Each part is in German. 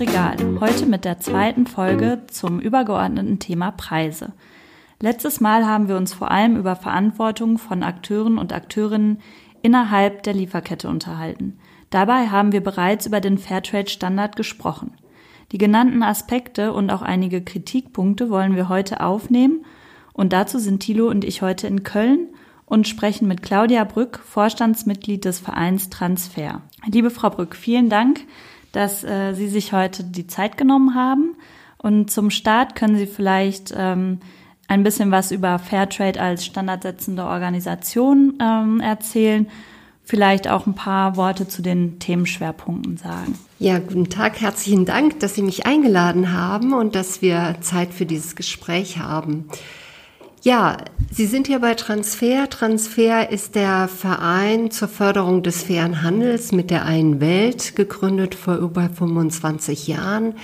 Regal. Heute mit der zweiten Folge zum übergeordneten Thema Preise. Letztes Mal haben wir uns vor allem über Verantwortung von Akteuren und Akteurinnen innerhalb der Lieferkette unterhalten. Dabei haben wir bereits über den Fairtrade-Standard gesprochen. Die genannten Aspekte und auch einige Kritikpunkte wollen wir heute aufnehmen und dazu sind Thilo und ich heute in Köln und sprechen mit Claudia Brück, Vorstandsmitglied des Vereins Transfer. Liebe Frau Brück, vielen Dank, dass äh, Sie sich heute die Zeit genommen haben. Und zum Start können Sie vielleicht ähm, ein bisschen was über Fairtrade als standardsetzende Organisation ähm, erzählen. Vielleicht auch ein paar Worte zu den Themenschwerpunkten sagen. Ja, guten Tag, herzlichen Dank, dass Sie mich eingeladen haben und dass wir Zeit für dieses Gespräch haben. Ja, Sie sind hier bei Transfer. Transfer ist der Verein zur Förderung des fairen Handels mit der einen Welt, gegründet vor über 25 Jahren,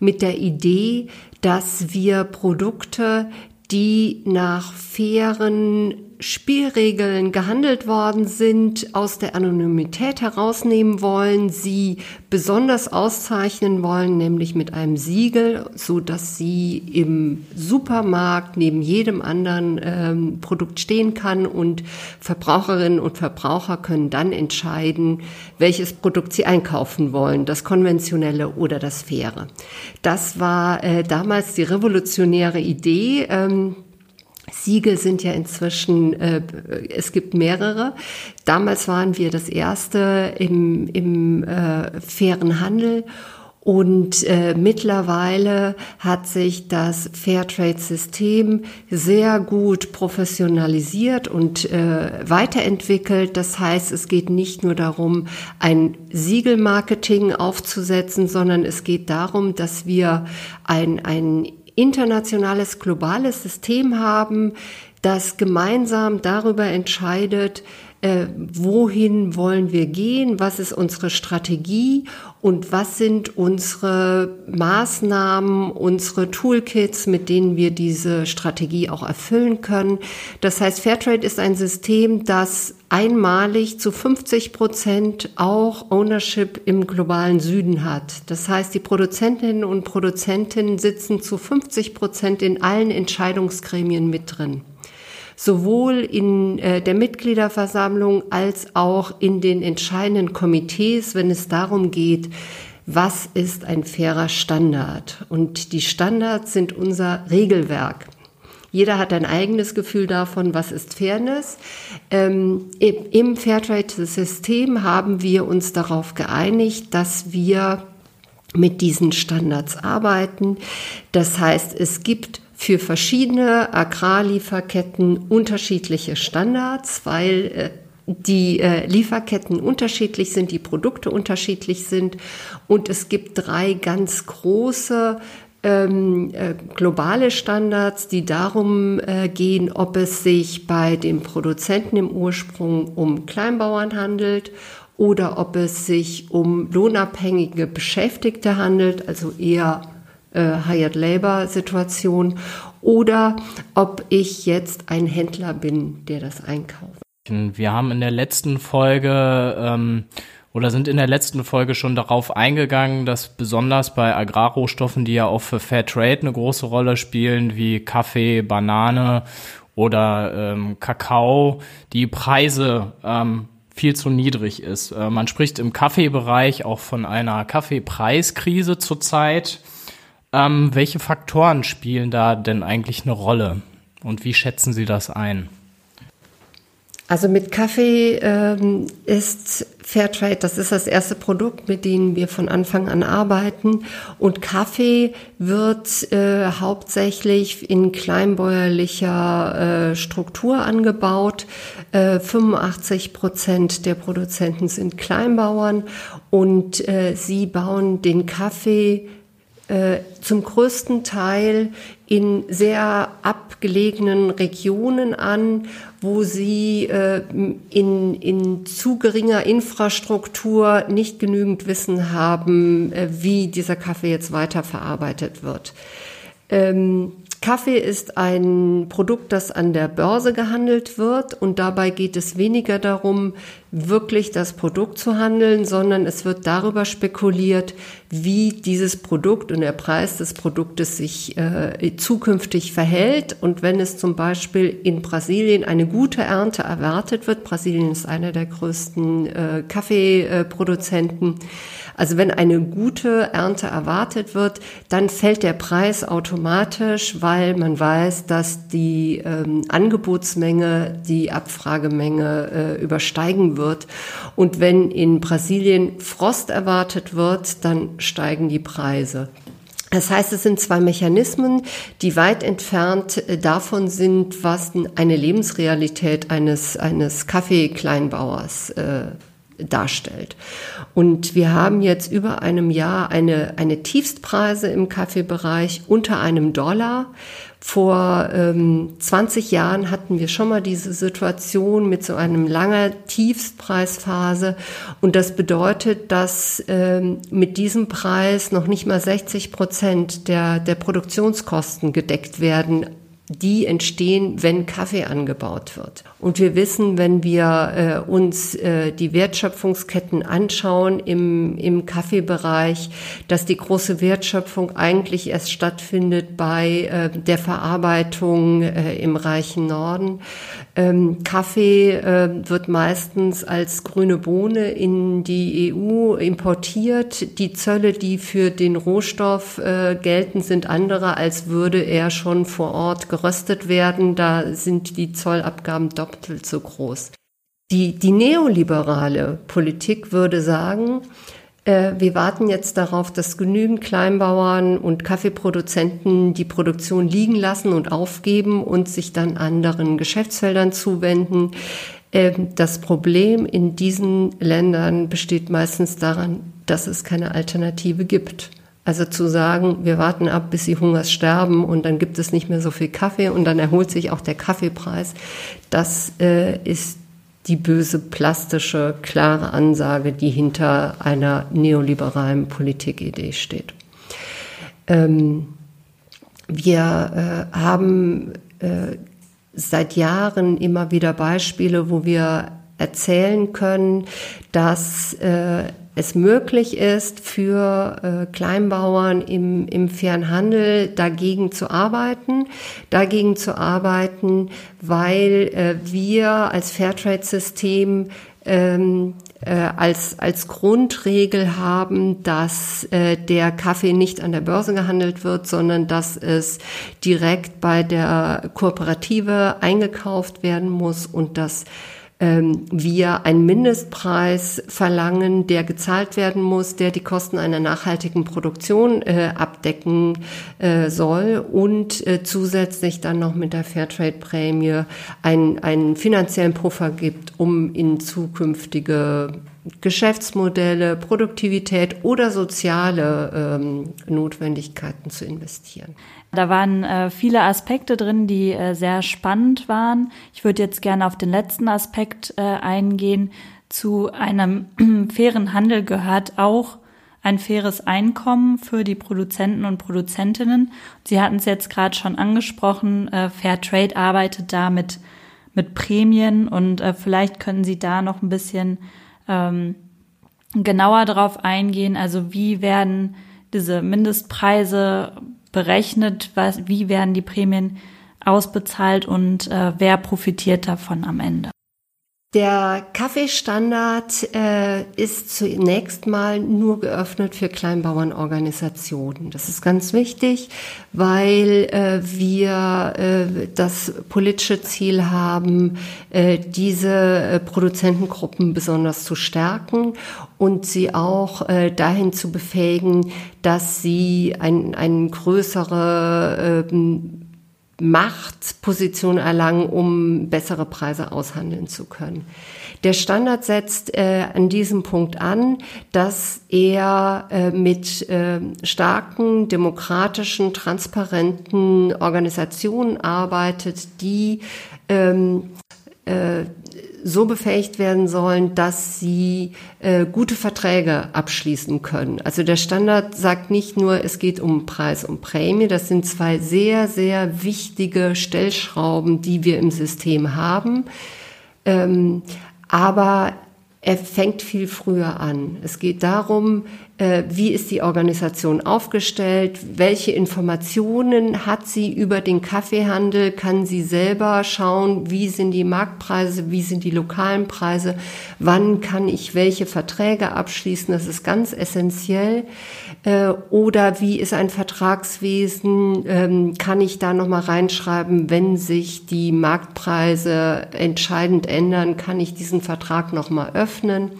mit der Idee, dass wir Produkte, die nach fairen Spielregeln gehandelt worden sind, aus der Anonymität herausnehmen wollen, sie besonders auszeichnen wollen, nämlich mit einem Siegel, so dass sie im Supermarkt neben jedem anderen ähm, Produkt stehen kann und Verbraucherinnen und Verbraucher können dann entscheiden, welches Produkt sie einkaufen wollen, das konventionelle oder das faire. Das war äh, damals die revolutionäre Idee. Ähm, Siegel sind ja inzwischen, äh, es gibt mehrere. Damals waren wir das erste im, im äh, fairen Handel und äh, mittlerweile hat sich das Fairtrade-System sehr gut professionalisiert und äh, weiterentwickelt. Das heißt, es geht nicht nur darum, ein Siegelmarketing aufzusetzen, sondern es geht darum, dass wir ein, ein internationales, globales System haben, das gemeinsam darüber entscheidet, äh, wohin wollen wir gehen, was ist unsere Strategie und was sind unsere Maßnahmen, unsere Toolkits, mit denen wir diese Strategie auch erfüllen können. Das heißt, Fairtrade ist ein System, das einmalig zu 50 Prozent auch Ownership im globalen Süden hat. Das heißt, die Produzentinnen und Produzenten sitzen zu 50 Prozent in allen Entscheidungsgremien mit drin sowohl in äh, der Mitgliederversammlung als auch in den entscheidenden Komitees, wenn es darum geht, was ist ein fairer Standard? Und die Standards sind unser Regelwerk. Jeder hat ein eigenes Gefühl davon, was ist Fairness. Ähm, Im Fairtrade-System haben wir uns darauf geeinigt, dass wir mit diesen Standards arbeiten. Das heißt, es gibt für verschiedene Agrarlieferketten unterschiedliche Standards, weil äh, die äh, Lieferketten unterschiedlich sind, die Produkte unterschiedlich sind. Und es gibt drei ganz große ähm, äh, globale Standards, die darum gehen, ob es sich bei den Produzenten im Ursprung um Kleinbauern handelt oder ob es sich um lohnabhängige Beschäftigte handelt, also eher Hired Labor Situation oder ob ich jetzt ein Händler bin, der das einkauft. Wir haben in der letzten Folge ähm, oder sind in der letzten Folge schon darauf eingegangen, dass besonders bei Agrarrohstoffen, die ja auch für Fair Trade eine große Rolle spielen, wie Kaffee, Banane oder ähm, Kakao, die Preise ähm, viel zu niedrig ist. Äh, man spricht im Kaffeebereich auch von einer Kaffeepreiskrise zurzeit. Ähm, welche Faktoren spielen da denn eigentlich eine Rolle und wie schätzen Sie das ein? Also mit Kaffee ähm, ist Fairtrade, das ist das erste Produkt, mit dem wir von Anfang an arbeiten. Und Kaffee wird äh, hauptsächlich in kleinbäuerlicher äh, Struktur angebaut. Äh, 85 Prozent der Produzenten sind Kleinbauern und äh, sie bauen den Kaffee äh, zum größten Teil in sehr abgelegenen Regionen an, wo sie äh, in, in zu geringer Infrastruktur nicht genügend Wissen haben, äh, wie dieser Kaffee jetzt weiterverarbeitet wird. Ähm, Kaffee ist ein Produkt, das an der Börse gehandelt wird und dabei geht es weniger darum, wirklich das Produkt zu handeln, sondern es wird darüber spekuliert, wie dieses Produkt und der Preis des Produktes sich äh, zukünftig verhält. Und wenn es zum Beispiel in Brasilien eine gute Ernte erwartet wird, Brasilien ist einer der größten äh, Kaffeeproduzenten, also wenn eine gute Ernte erwartet wird, dann fällt der Preis automatisch, weil man weiß, dass die ähm, Angebotsmenge die Abfragemenge äh, übersteigen wird. Und wenn in Brasilien Frost erwartet wird, dann steigen die Preise. Das heißt, es sind zwei Mechanismen, die weit entfernt äh, davon sind, was eine Lebensrealität eines, eines Kaffeekleinbauers äh, darstellt. Und wir haben jetzt über einem Jahr eine, eine Tiefstpreise im Kaffeebereich unter einem Dollar. Vor ähm, 20 Jahren hatten wir schon mal diese Situation mit so einem langer Tiefstpreisphase. Und das bedeutet, dass ähm, mit diesem Preis noch nicht mal 60 Prozent der, der Produktionskosten gedeckt werden die entstehen, wenn Kaffee angebaut wird. Und wir wissen, wenn wir äh, uns äh, die Wertschöpfungsketten anschauen im, im Kaffeebereich, dass die große Wertschöpfung eigentlich erst stattfindet bei äh, der Verarbeitung äh, im reichen Norden. Ähm, Kaffee äh, wird meistens als grüne Bohne in die EU importiert. Die Zölle, die für den Rohstoff äh, gelten, sind andere, als würde er schon vor Ort geröstet werden. Da sind die Zollabgaben doppelt so groß. Die, die neoliberale Politik würde sagen, äh, wir warten jetzt darauf, dass genügend Kleinbauern und Kaffeeproduzenten die Produktion liegen lassen und aufgeben und sich dann anderen Geschäftsfeldern zuwenden. Ähm, das Problem in diesen Ländern besteht meistens daran, dass es keine Alternative gibt. Also zu sagen, wir warten ab, bis sie Hungers sterben und dann gibt es nicht mehr so viel Kaffee und dann erholt sich auch der Kaffeepreis, das äh, ist die böse, plastische, klare Ansage, die hinter einer neoliberalen Politikidee steht. Ähm, wir äh, haben äh, seit Jahren immer wieder Beispiele, wo wir erzählen können, dass äh, es möglich ist, für äh, Kleinbauern im, im fairen Handel dagegen zu arbeiten, dagegen zu arbeiten, weil äh, wir als Fairtrade-System ähm, äh, als, als Grundregel haben, dass äh, der Kaffee nicht an der Börse gehandelt wird, sondern dass es direkt bei der Kooperative eingekauft werden muss und dass ähm, wir einen Mindestpreis verlangen, der gezahlt werden muss, der die Kosten einer nachhaltigen Produktion äh, abdecken äh, soll und äh, zusätzlich dann noch mit der Fairtrade-Prämie einen, einen finanziellen Puffer gibt, um in zukünftige Geschäftsmodelle, Produktivität oder soziale ähm, Notwendigkeiten zu investieren. Da waren äh, viele Aspekte drin, die äh, sehr spannend waren. Ich würde jetzt gerne auf den letzten Aspekt äh, eingehen. Zu einem fairen Handel gehört auch ein faires Einkommen für die Produzenten und Produzentinnen. Sie hatten es jetzt gerade schon angesprochen, äh, Fairtrade arbeitet da mit, mit Prämien und äh, vielleicht können Sie da noch ein bisschen ähm, genauer darauf eingehen. Also wie werden diese Mindestpreise berechnet, was, wie werden die Prämien ausbezahlt und äh, wer profitiert davon am Ende? Der Kaffeestandard äh, ist zunächst mal nur geöffnet für Kleinbauernorganisationen. Das ist ganz wichtig, weil äh, wir äh, das politische Ziel haben, äh, diese äh, Produzentengruppen besonders zu stärken und sie auch äh, dahin zu befähigen, dass sie ein, ein größere ähm, Machtposition erlangen, um bessere Preise aushandeln zu können. Der Standard setzt äh, an diesem Punkt an, dass er äh, mit äh, starken, demokratischen, transparenten Organisationen arbeitet, die ähm, äh, so befähigt werden sollen, dass sie äh, gute Verträge abschließen können. Also der Standard sagt nicht nur, es geht um Preis und Prämie. Das sind zwei sehr, sehr wichtige Stellschrauben, die wir im System haben. Ähm, aber er fängt viel früher an. Es geht darum, wie ist die Organisation aufgestellt, welche Informationen hat sie über den Kaffeehandel, kann sie selber schauen, wie sind die Marktpreise, wie sind die lokalen Preise, wann kann ich welche Verträge abschließen, das ist ganz essentiell. Äh, oder wie ist ein Vertragswesen, ähm, kann ich da nochmal reinschreiben, wenn sich die Marktpreise entscheidend ändern, kann ich diesen Vertrag nochmal öffnen.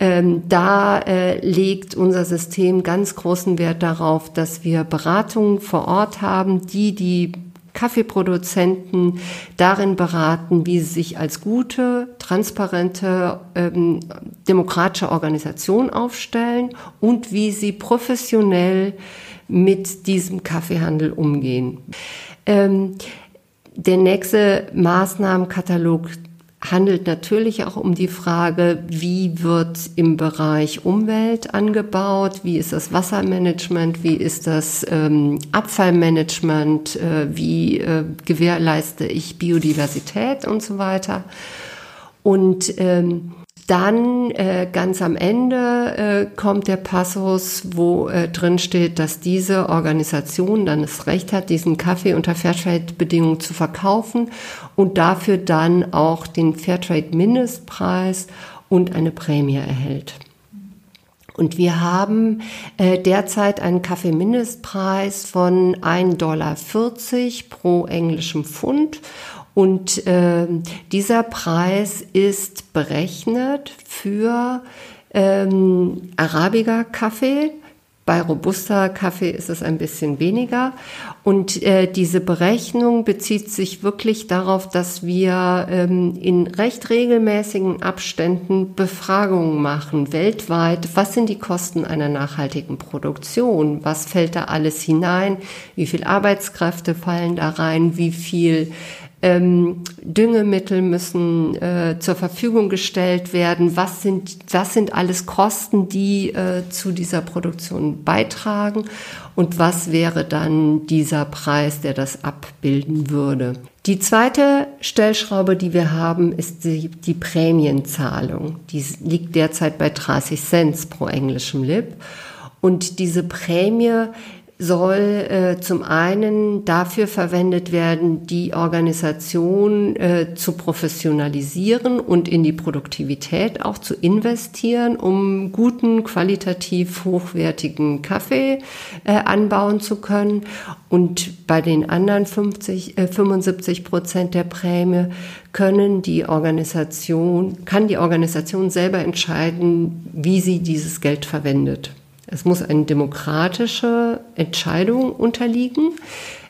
Ähm, da äh, legt unser System ganz großen Wert darauf, dass wir Beratungen vor Ort haben, die die Kaffeeproduzenten darin beraten, wie sie sich als gute, transparente, ähm, demokratische Organisation aufstellen und wie sie professionell mit diesem Kaffeehandel umgehen. Ähm, der nächste Maßnahmenkatalog handelt natürlich auch um die Frage, wie wird im Bereich Umwelt angebaut, wie ist das Wassermanagement, wie ist das ähm, Abfallmanagement, äh, wie äh, gewährleiste ich Biodiversität und so weiter. Und ähm, dann äh, ganz am Ende äh, kommt der Passus, wo äh, drin steht, dass diese Organisation dann das Recht hat, diesen Kaffee unter Fairtrade-Bedingungen zu verkaufen und dafür dann auch den Fairtrade-Mindestpreis und eine Prämie erhält. Und wir haben äh, derzeit einen Kaffeemindestpreis von 1,40 Dollar pro englischem Pfund und äh, dieser Preis ist berechnet für ähm, Arabica-Kaffee. Bei Robusta-Kaffee ist es ein bisschen weniger. Und äh, diese Berechnung bezieht sich wirklich darauf, dass wir ähm, in recht regelmäßigen Abständen Befragungen machen, weltweit. Was sind die Kosten einer nachhaltigen Produktion? Was fällt da alles hinein? Wie viel Arbeitskräfte fallen da rein? Wie viel ähm, Düngemittel müssen äh, zur Verfügung gestellt werden. Was sind, was sind alles Kosten, die äh, zu dieser Produktion beitragen? Und was wäre dann dieser Preis, der das abbilden würde? Die zweite Stellschraube, die wir haben, ist die, die Prämienzahlung. Die liegt derzeit bei 30 Cent pro englischem Lib. Und diese Prämie soll äh, zum einen dafür verwendet werden, die Organisation äh, zu professionalisieren und in die Produktivität auch zu investieren, um guten, qualitativ hochwertigen Kaffee äh, anbauen zu können. Und bei den anderen 50, äh, 75 Prozent der Prämie können die Organisation, kann die Organisation selber entscheiden, wie sie dieses Geld verwendet. Es muss eine demokratische Entscheidung unterliegen.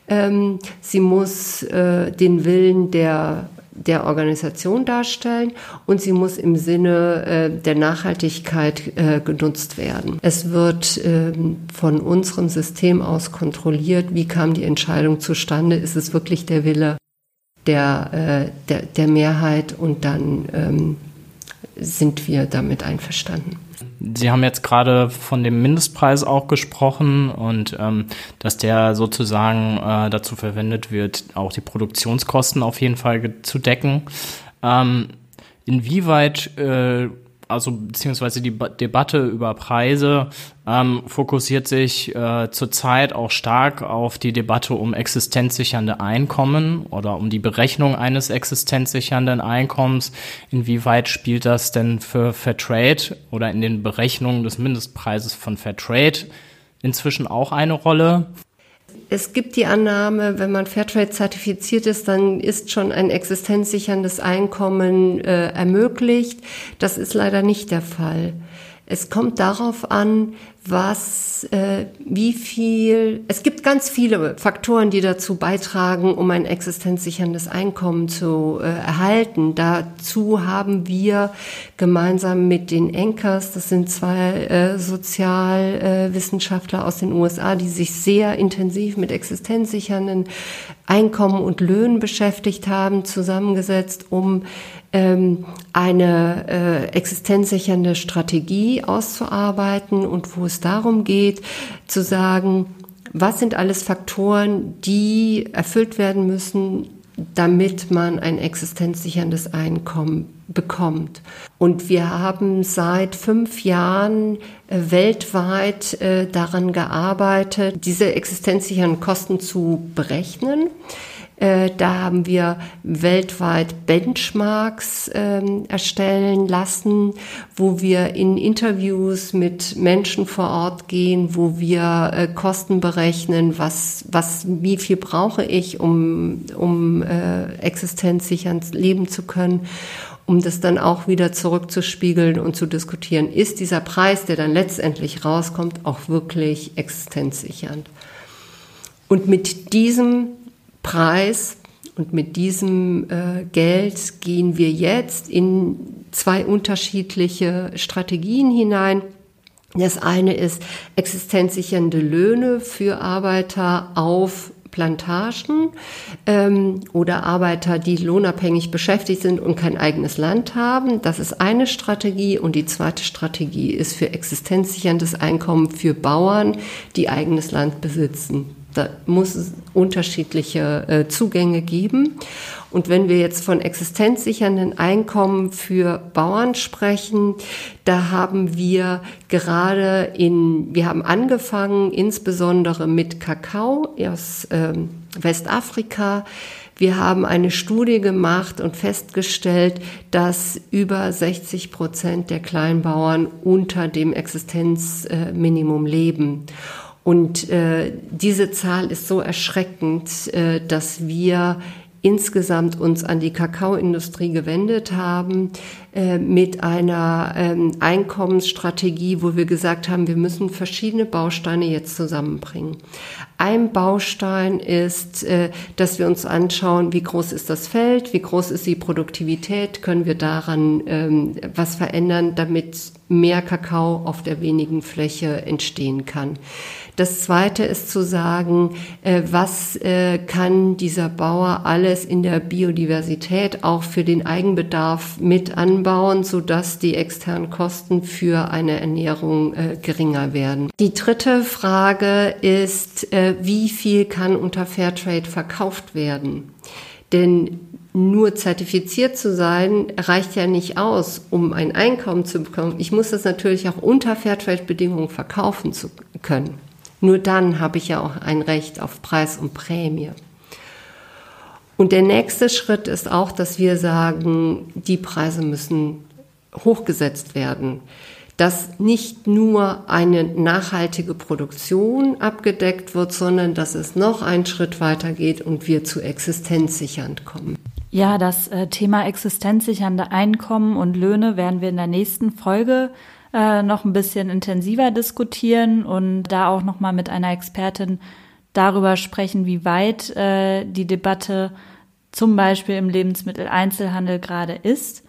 Ähm, sie muss äh, den Willen der, der Organisation darstellen und sie muss im Sinne äh, der Nachhaltigkeit äh, genutzt werden. Es wird ähm, von unserem System aus kontrolliert, wie kam die Entscheidung zustande, ist es wirklich der Wille der, der, der Mehrheit und dann ähm, sind wir damit einverstanden. Sie haben jetzt gerade von dem Mindestpreis auch gesprochen und ähm, dass der sozusagen äh, dazu verwendet wird, auch die Produktionskosten auf jeden Fall zu decken. Ähm, inwieweit äh, also beziehungsweise die ba Debatte über Preise ähm, fokussiert sich äh, zurzeit auch stark auf die Debatte um existenzsichernde Einkommen oder um die Berechnung eines existenzsichernden Einkommens. Inwieweit spielt das denn für Fairtrade oder in den Berechnungen des Mindestpreises von Fairtrade inzwischen auch eine Rolle? Es gibt die Annahme, wenn man Fairtrade zertifiziert ist, dann ist schon ein existenzsicherndes Einkommen äh, ermöglicht. Das ist leider nicht der Fall. Es kommt darauf an, was, äh, wie viel, es gibt ganz viele Faktoren, die dazu beitragen, um ein existenzsicherndes Einkommen zu äh, erhalten. Dazu haben wir gemeinsam mit den Enkers, das sind zwei äh, Sozialwissenschaftler aus den USA, die sich sehr intensiv mit existenzsichernden Einkommen und Löhnen beschäftigt haben, zusammengesetzt, um eine äh, existenzsichernde Strategie auszuarbeiten und wo es darum geht, zu sagen, was sind alles Faktoren, die erfüllt werden müssen, damit man ein existenzsicherndes Einkommen bekommt. Und wir haben seit fünf Jahren äh, weltweit äh, daran gearbeitet, diese existenzsicheren Kosten zu berechnen. Äh, da haben wir weltweit Benchmarks ähm, erstellen lassen, wo wir in Interviews mit Menschen vor Ort gehen, wo wir äh, Kosten berechnen, was, was, wie viel brauche ich, um, um äh, existenzsichernd leben zu können um das dann auch wieder zurückzuspiegeln und zu diskutieren, ist dieser Preis, der dann letztendlich rauskommt, auch wirklich existenzsichernd. Und mit diesem Preis und mit diesem äh, Geld gehen wir jetzt in zwei unterschiedliche Strategien hinein. Das eine ist existenzsichernde Löhne für Arbeiter auf Plantagen ähm, oder Arbeiter, die lohnabhängig beschäftigt sind und kein eigenes Land haben. Das ist eine Strategie. Und die zweite Strategie ist für existenzsicherndes Einkommen für Bauern, die eigenes Land besitzen. Da muss es unterschiedliche äh, Zugänge geben. Und wenn wir jetzt von existenzsichernden Einkommen für Bauern sprechen, da haben wir gerade in, wir haben angefangen insbesondere mit Kakao aus ähm, Westafrika. Wir haben eine Studie gemacht und festgestellt, dass über 60 Prozent der Kleinbauern unter dem Existenzminimum leben. Und äh, diese Zahl ist so erschreckend, äh, dass wir insgesamt uns an die Kakaoindustrie gewendet haben mit einer ähm, Einkommensstrategie, wo wir gesagt haben, wir müssen verschiedene Bausteine jetzt zusammenbringen. Ein Baustein ist, äh, dass wir uns anschauen, wie groß ist das Feld, wie groß ist die Produktivität, können wir daran ähm, was verändern, damit mehr Kakao auf der wenigen Fläche entstehen kann. Das Zweite ist zu sagen, äh, was äh, kann dieser Bauer alles in der Biodiversität auch für den Eigenbedarf mit anbauen, sodass die externen Kosten für eine Ernährung äh, geringer werden. Die dritte Frage ist, wie viel kann unter Fairtrade verkauft werden? Denn nur zertifiziert zu sein, reicht ja nicht aus, um ein Einkommen zu bekommen. Ich muss das natürlich auch unter Fairtrade-Bedingungen verkaufen zu können. Nur dann habe ich ja auch ein Recht auf Preis und Prämie. Und der nächste Schritt ist auch, dass wir sagen, die Preise müssen hochgesetzt werden. Dass nicht nur eine nachhaltige Produktion abgedeckt wird, sondern dass es noch einen Schritt weiter geht und wir zu existenzsichernd kommen. Ja, das äh, Thema existenzsichernde Einkommen und Löhne werden wir in der nächsten Folge äh, noch ein bisschen intensiver diskutieren und da auch noch mal mit einer Expertin darüber sprechen, wie weit äh, die Debatte zum Beispiel im Lebensmitteleinzelhandel gerade ist.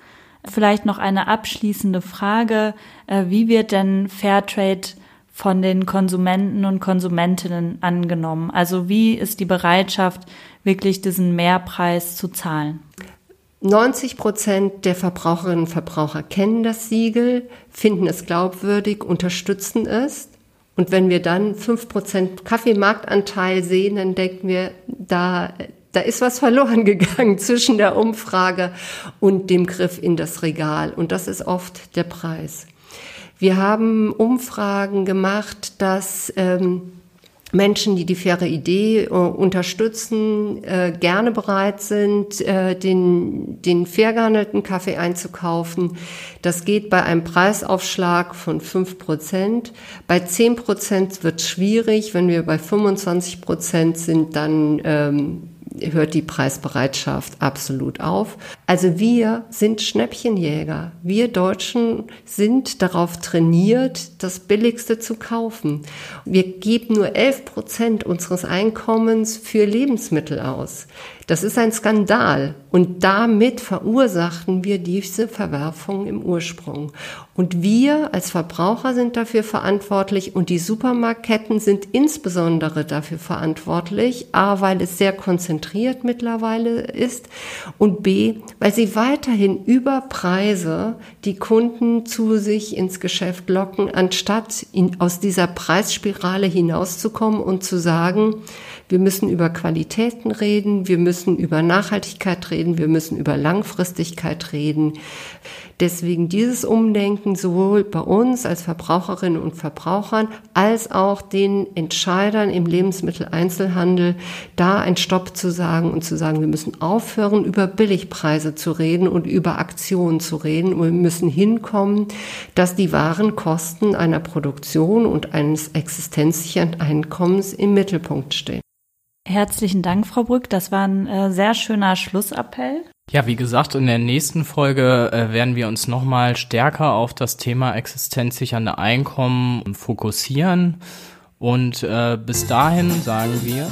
Vielleicht noch eine abschließende Frage. Äh, wie wird denn Fairtrade von den Konsumenten und Konsumentinnen angenommen? Also wie ist die Bereitschaft, wirklich diesen Mehrpreis zu zahlen? 90 Prozent der Verbraucherinnen und Verbraucher kennen das Siegel, finden es glaubwürdig, unterstützen es. Und wenn wir dann fünf Prozent Kaffeemarktanteil sehen, dann denken wir, da, da ist was verloren gegangen zwischen der Umfrage und dem Griff in das Regal. Und das ist oft der Preis. Wir haben Umfragen gemacht, dass ähm, Menschen, die die faire Idee äh, unterstützen, äh, gerne bereit sind, äh, den, den fair gehandelten Kaffee einzukaufen. Das geht bei einem Preisaufschlag von fünf Prozent. Bei zehn Prozent wird schwierig. Wenn wir bei 25 Prozent sind, dann ähm, hört die Preisbereitschaft absolut auf. Also wir sind Schnäppchenjäger. Wir Deutschen sind darauf trainiert, das Billigste zu kaufen. Wir geben nur 11 Prozent unseres Einkommens für Lebensmittel aus. Das ist ein Skandal. Und damit verursachten wir diese Verwerfung im Ursprung. Und wir als Verbraucher sind dafür verantwortlich und die Supermarktketten sind insbesondere dafür verantwortlich. A, weil es sehr konzentriert mittlerweile ist und B, weil sie weiterhin über Preise die Kunden zu sich ins Geschäft locken, anstatt in, aus dieser Preisspirale hinauszukommen und zu sagen, Wir müssen über Qualitäten reden, wir müssen über Nachhaltigkeit reden, wir müssen über Langfristigkeit reden. Deswegen dieses Umdenken sowohl bei uns als Verbraucherinnen und Verbrauchern als auch den Entscheidern im Lebensmitteleinzelhandel, da ein Stopp zu sagen und zu sagen, wir müssen aufhören, über Billigpreise zu reden und über Aktionen zu reden. Und wir müssen hinkommen, dass die Warenkosten einer Produktion und eines existenzsichernden Einkommens im Mittelpunkt stehen. Herzlichen Dank, Frau Brück. Das war ein äh, sehr schöner Schlussappell. Ja, wie gesagt, in der nächsten Folge äh, werden wir uns nochmal stärker auf das Thema existenzsichernde Einkommen fokussieren. Und äh, bis dahin sagen wir